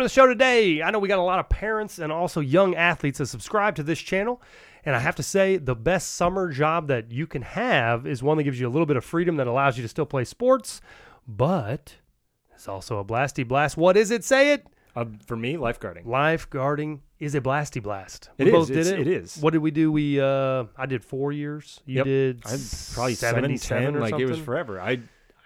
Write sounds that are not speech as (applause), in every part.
Welcome to the show today. I know we got a lot of parents and also young athletes that subscribe to this channel. And I have to say, the best summer job that you can have is one that gives you a little bit of freedom that allows you to still play sports, but it's also a blasty blast. What is it? Say it. Uh, for me, lifeguarding. Lifeguarding is a blasty blast. It we is. both did it. it is. What did we do? We uh, I did four years. You Yep. did I'm probably seven, 77 ten. or Like it was forever. I,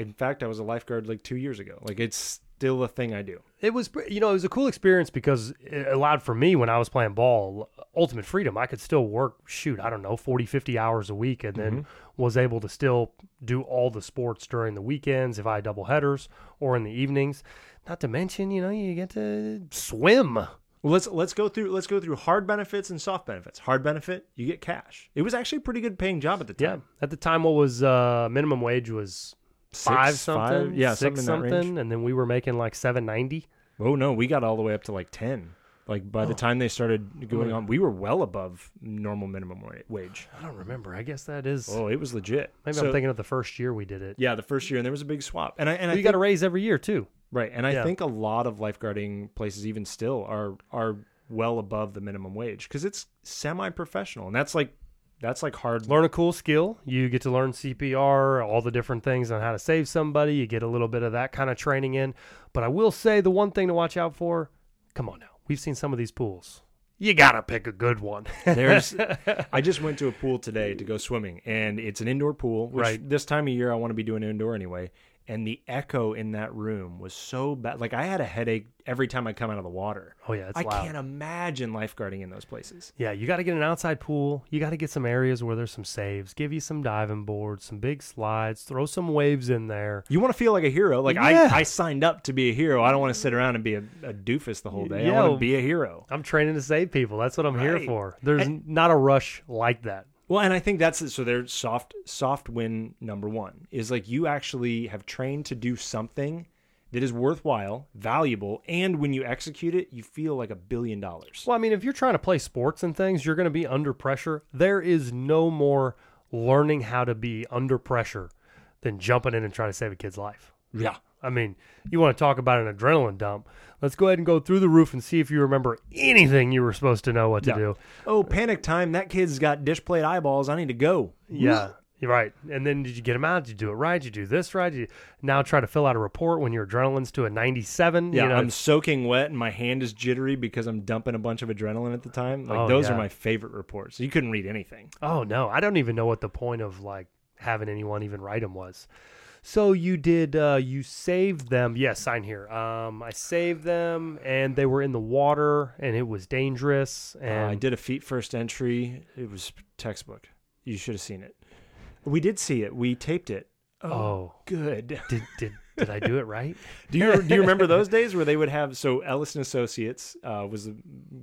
in fact, I was a lifeguard like two years ago. Like it's still a thing I do. It was, you know, it was a cool experience because it allowed for me when I was playing ball, ultimate freedom. I could still work, shoot, I don't know, 40, 50 hours a week and then was able to still do all the sports during the weekends if I had double headers or in the evenings. Not to mention, you know, you get to swim. Well, let's let's go through let's go through hard benefits and soft benefits. Hard benefit, you get cash. It was actually a pretty good paying job at the Yeah. time. At the time, what was uh, minimum wage was five Six, something, five, yeah, six something in that range. something, and then we were making like 790. Oh no, we got all the way up to like ten. Like by the oh. time they started going oh. on, we were well above normal minimum wage. I don't remember. I guess that is. Oh, it was legit. maybe So- I'm thinking of the first year we did it. Yeah, the first year, and there was a big swap. And I and I you got a raise every year too. right, and I Yeah. think a lot of lifeguarding places, even still, are are well above the minimum wage because it's semi-professional, and that's like that's like hard. learn a cool skill. You get to learn CPR, all the different things on how to save somebody. You get a little bit of that kind of training in. But I will say the one thing to watch out for come on now. We've seen some of these pools. You got to pick a good one. There's, (laughs) I just went to a pool today to go swimming, and it's an indoor pool. Which Right. This time of year, I want to be doing indoor anyway. And the echo in that room was so bad. Like I had a headache every time I come out of the water. oh, yeah. It's I loud. can't imagine lifeguarding in those places. Yeah, you got to get an outside pool. You got to get some areas where there's some saves. Give you some diving boards, some big slides. Throw some waves in there. You want to feel like a hero. Like Yeah. I, I signed up to be a hero. I don't want to sit around and be a, a doofus the whole day. I want to be a hero. I'm training to save people. That's what I'm here for. There's not a rush like that. Well, and I think that's it. So there's soft soft win number one is like you actually have trained to do something that is worthwhile, valuable, and when you execute it, you feel like a billion dollars. Well, I mean, if you're trying to play sports and things, you're going to be under pressure. There is no more learning how to be under pressure than jumping in and trying to save a kid's life. Yeah. I mean, you want to talk about an adrenaline dump. Let's go ahead and go through the roof and see if you remember anything you were supposed to know what to Yeah. do. Oh, panic time! That kid's got dish plate eyeballs. I need to go. Yeah. You're right. And then did you get them out? Did you do it right? Did you do this right? Did you now try to fill out a report when your adrenaline's to a 97? Yeah, you know, I'm soaking wet and my hand is jittery because I'm dumping a bunch of adrenaline at the time. Like Oh, those yeah. are my favorite reports. You couldn't read anything. Oh no, I don't even know what the point of like having anyone even write them was. So you did uh you saved them. Yes, sign here. Um I saved them and they were in the water and it was dangerous Uh, and I did a feet first entry. It was textbook. You should have seen it. We did see it. We taped it. Oh, good. did did did I do it right? Do you do you remember those (laughs) days where they would have so Ellis and Associates uh, was the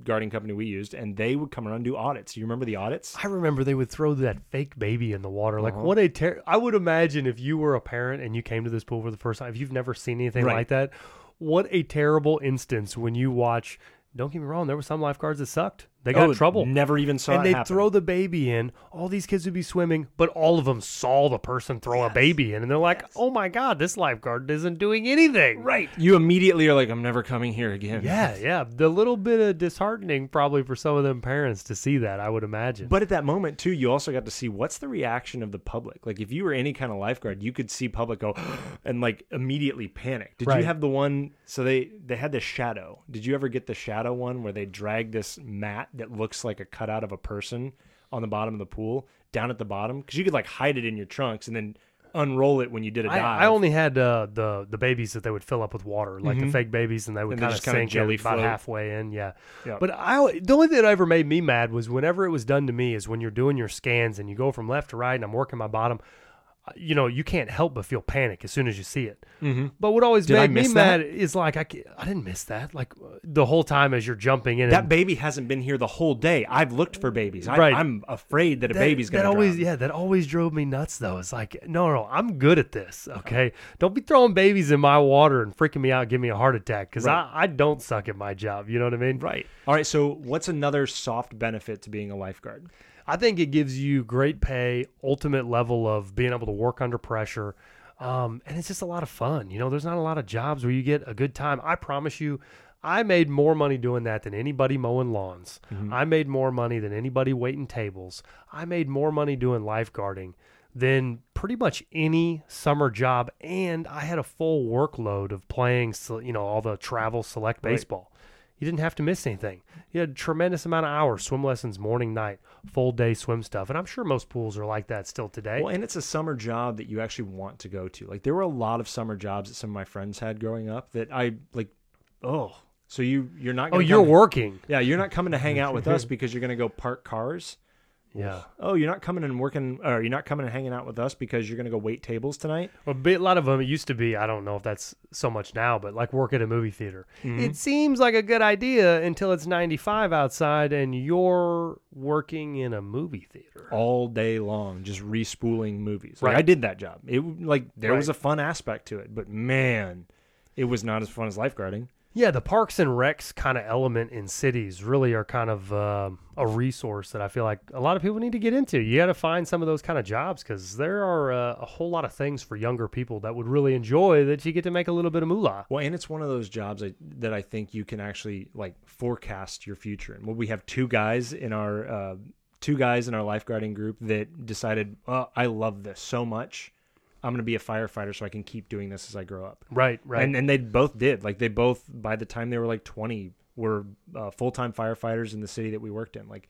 guarding company we used, and they would come around and do audits. You remember the audits? I remember they would throw that fake baby in the water. Like Uh-huh. what a ter- I would imagine if you were a parent and you came to this pool for the first time, if you've never seen anything Right. like that, what a terrible instance when you watch don't get me wrong, there were some lifeguards that sucked. They got Oh, in trouble. Never even saw and they'd throw the baby in. All these kids would be swimming, but all of them saw the person throw a baby in, and they're like, "Oh my god, this lifeguard isn't doing anything." right. You immediately are like, I'm never coming here again. Yeah, (laughs) yeah. The little bit of disheartening probably for some of them parents to see that. I would imagine. But at that moment too, you also got to see what's the reaction of the public. Like if you were any kind of lifeguard, you could see public go (gasps) and like immediately panic. Did Right. you have the one? So they they had the shadow. Did you ever get the shadow one where they drag this mat that looks like a cutout of a person on the bottom of the pool down at the bottom because you could like hide it in your trunks and then unroll it when you did a dive. I only had uh, the the babies that they would fill up with water, like the fake babies, and they would Mm-hmm. Kind of sink jelly about float. halfway in. Yeah. Yeah. But I the only thing that ever made me mad was whenever it was done to me is when you're doing your scans and you go from left to right, and I'm working my bottom. You know, you can't help but feel panic as soon as you see it. Mhm. But what always Did I made me mad that? is like I, I didn't miss that. Like uh, the whole time as you're jumping in, that and baby hasn't been here the whole day. I've looked for babies. I, Right. I'm afraid that a that, baby's gonna always drown. yeah that always drove me nuts though it's like no no i'm good at this okay don't be throwing babies in my water and freaking me out give me a heart attack because Right. I, I don't suck at my job you know what i mean Right. All right. So, what's another soft benefit to being a lifeguard? I think it gives you great pay ultimate level of being able to work under pressure um, and it's just a lot of fun you know there's not a lot of jobs where you get a good time i promise you I made more money doing that than anybody mowing lawns. Mm-hmm. I made more money than anybody waiting tables. I made more money doing lifeguarding than pretty much any summer job. And I had a full workload of playing, you know, all the travel select Right. You didn't have to miss anything. You had a tremendous amount of hours, swim lessons, morning, night, full day swim stuff. And I'm sure most pools are like that still today. Well, and it's a summer job that you actually want to go to. Like there were a lot of summer jobs that some of my friends had growing up that I like. Oh, so you you're not. oh, you're come- working. Yeah, you're not coming to hang out with us (laughs) because you're going to go park cars. Yeah. Oh, you're not coming and working, or you're not coming and hanging out with us because you're going to go wait tables tonight. Well, a lot of them it used to be. I don't know if that's so much now, but like work at a movie theater. Mm-hmm. It seems like a good idea until it's 95 outside and you're working in a movie theater. all day long, just respooling movies. Like, Right. I did that job. It like there was a fun aspect to it, but man, it was not as fun as lifeguarding. Yeah, the parks and recs kind of element in cities really are kind of um a resource that I feel like a lot of people need to get into. You got to find some of those kind of jobs because there are uh, a whole lot of things for younger people that would really enjoy that you get to make a little bit of moolah. Well, and it's one of those jobs I, that I think you can actually like forecast your future. And well, we have two guys in our uh, two guys in our lifeguarding group that decided, I love this so much. I'm going to be a firefighter so I can keep doing this as I grow up. Right, right. And and they both did. Like they both by the time they were like 20 were uh, full-time firefighters in the city that we worked in. Like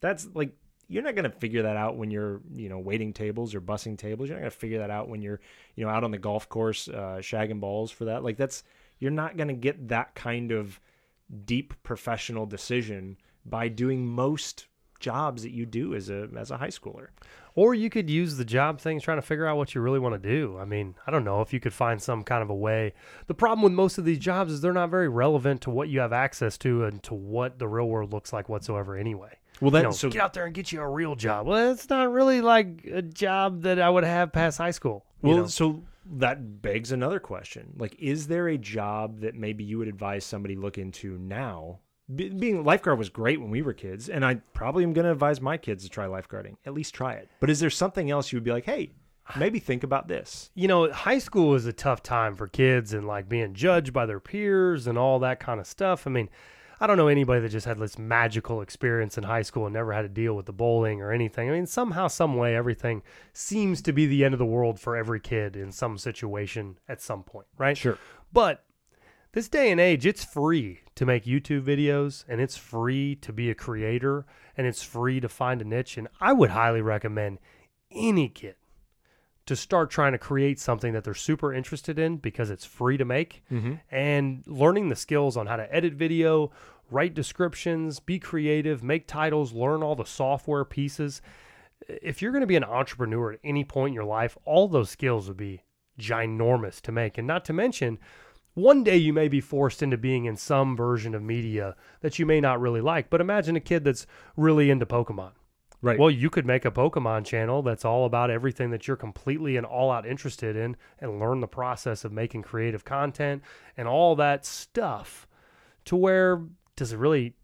that's like you're not going to figure that out when you're, you know, waiting tables or bussing tables. You're not going to figure that out when you're, you know, out on the golf course uh shagging balls for that. Like that's you're not going to get that kind of deep professional decision by doing most jobs that you do as a as a high schooler. Or you could use the job things trying to figure out what you really want to do. I mean, I don't know if you could find some kind of a way. The problem with most of these jobs is they're not very relevant to what you have access to and to what the real world looks like whatsoever anyway. Well, You then know, so get out there and get you a real job. Well, it's not really like a job that I would have past high school. Well, know? so that begs another question. Like, is there a job that maybe you would advise somebody look into now? Be- being lifeguard was great when we were kids, and I probably am going to advise my kids to try lifeguarding. At least try it. But is there something else you would be like, hey, maybe think about this? you know, high school is a tough time for kids and like being judged by their peers and all that kind of stuff. I mean, I don't know anybody that just had this magical experience in high school and never had to deal with the bowling or anything. I mean, somehow, some way, everything seems to be the end of the world for every kid in some situation at some point, right? Sure. But this day and age, it's free to make YouTube videos and it's free to be a creator and it's free to find a niche. And I would highly recommend any kid to start trying to create something that they're super interested in because it's free to make Mm-hmm. and learning the skills on how to edit video, write descriptions, be creative, make titles, learn all the software pieces. If you're going to be an entrepreneur at any point in your life, all those skills would be ginormous to make. And not to mention, one day you may be forced into being in some version of media that you may not really like. But imagine a kid that's really into Pokemon. Right. Well, you could make a Pokemon channel that's all about everything that you're completely and all out interested in and learn the process of making creative content and all that stuff to where does it really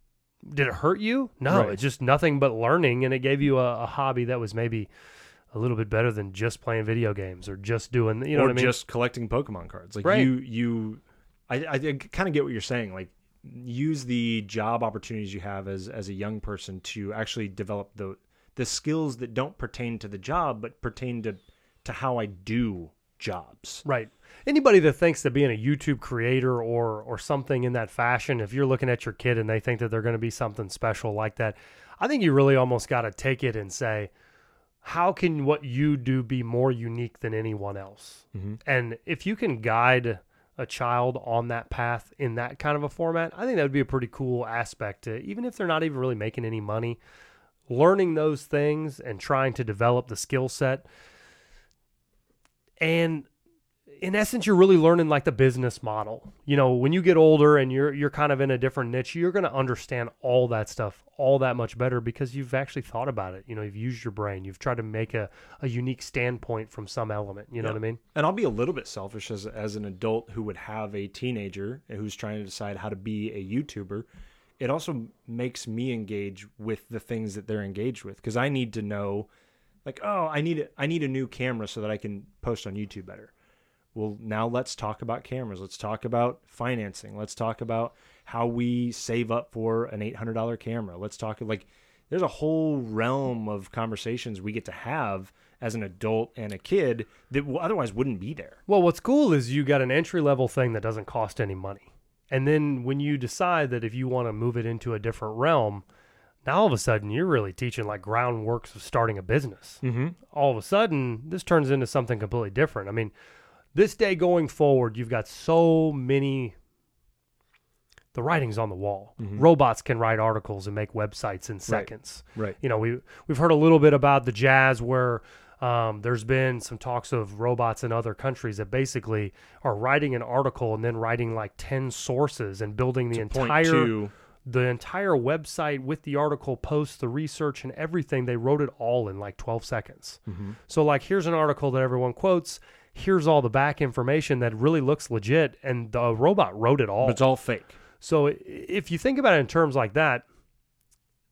did it hurt you? No, Right. it's just nothing but learning and it gave you a, a hobby that was maybe a little bit better than just playing video games or just doing you know or what I mean? just collecting Pokemon cards. Like Right. you, you, I, I kind of get what you're saying. Like use the job opportunities you have as as a young person to actually develop the the skills that don't pertain to the job but pertain to to how I do jobs. Right. Anybody that thinks that being a YouTube creator or or something in that fashion, if you're looking at your kid and they think that they're going to be something special like that, I think you really almost got to take it and say, how can what you do be more unique than anyone else? Mhm. And if you can guide a child on that path in that kind of a format, I think that would be a pretty cool aspect to even if they're not even really making any money, learning those things and trying to develop the skill set. And in essence, you're really learning like the business model. You know, when you get older and you're you're kind of in a different niche, you're going to understand all that stuff all that much better because you've actually thought about it. You know, you've used your brain. You've tried to make a, a unique standpoint from some element. You know Yeah. what I mean? And I'll be a little bit selfish as as an adult who would have a teenager who's trying to decide how to be a YouTuber. It also makes me engage with the things that they're engaged with because I need to know, like, oh, I need a, I need a new camera so that I can post on YouTube better. Well, now let's talk about cameras. Let's talk about financing. Let's talk about how we save up for an $800 camera. Let's talk like there's a whole realm of conversations we get to have as an adult and a kid that otherwise wouldn't be there. Well, what's cool is you got an entry level thing that doesn't cost any money. And then when you decide that if you want to move it into a different realm, now all of a sudden you're really teaching like groundworks of starting a business. Mm-hmm. All of a sudden, this turns into something completely different. I mean, this day going forward, you've got so many. The writing's on the wall. Mhm. Robots can write articles and make websites in seconds. Right. You know, we we've heard a little bit about the jazz where um, there's been some talks of robots in other countries that basically are writing an article and then writing like 10 sources and building the entire the entire website with the article posts the research and everything they wrote it all in like 12 seconds Mhm. so like here's an article that everyone quotes here's all the back information that really looks legit and the robot wrote it all but it's all fake. so if you think about it in terms like that,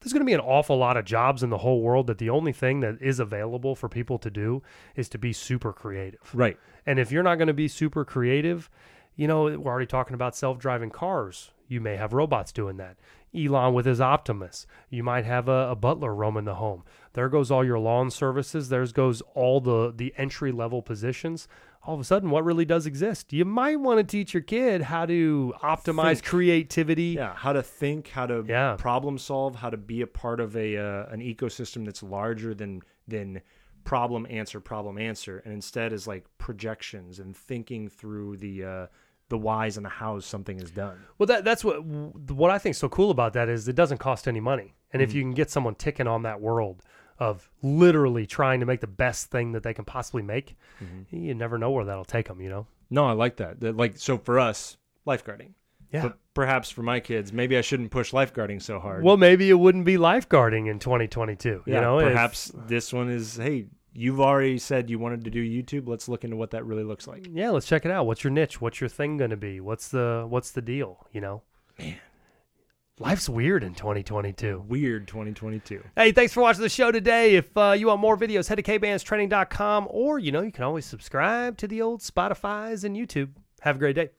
there's going to be an awful lot of jobs in the whole world that the only thing that is available for people to do is to be super creative. Right. And if you're not going to be super creative, you know, we're already talking about self-driving cars. You may have robots doing that. Elon with his Optimus. You might have a, a butler roaming the home. There goes all your lawn services. There's goes all the the entry level positions. All of a sudden, what really does exist? You might want to teach your kid how to optimize Think. creativity. Yeah, how to think, how to Yeah. problem solve, how to be a part of a uh, an ecosystem that's larger than than problem answer problem answer, and instead is like projections and thinking through the uh, the whys and the hows something is done. Well, that that's what what I think so cool about that is it doesn't cost any money, and if Mhm. you can get someone ticking on that world of literally trying to make the best thing that they can possibly make, you never know where that'll take them. You know? No, I like that. That, Like so for us, lifeguarding. Yeah. But perhaps for my kids, maybe I shouldn't push lifeguarding so hard. well, maybe it wouldn't be lifeguarding in 2022. yeah, you know, if- perhaps this one is hey, you've already said you wanted to do YouTube. Let's look into what that really looks like. yeah, let's check it out. What's your niche? What's your thing going to be? What's the what's the deal? You know, Man. life's weird in 2022. Weird 2022. Hey, thanks for watching the show today. If uh, you want more videos, head to kbandstraining.com or, you know, you can always subscribe to the old Spotify's and YouTube. Have a great day.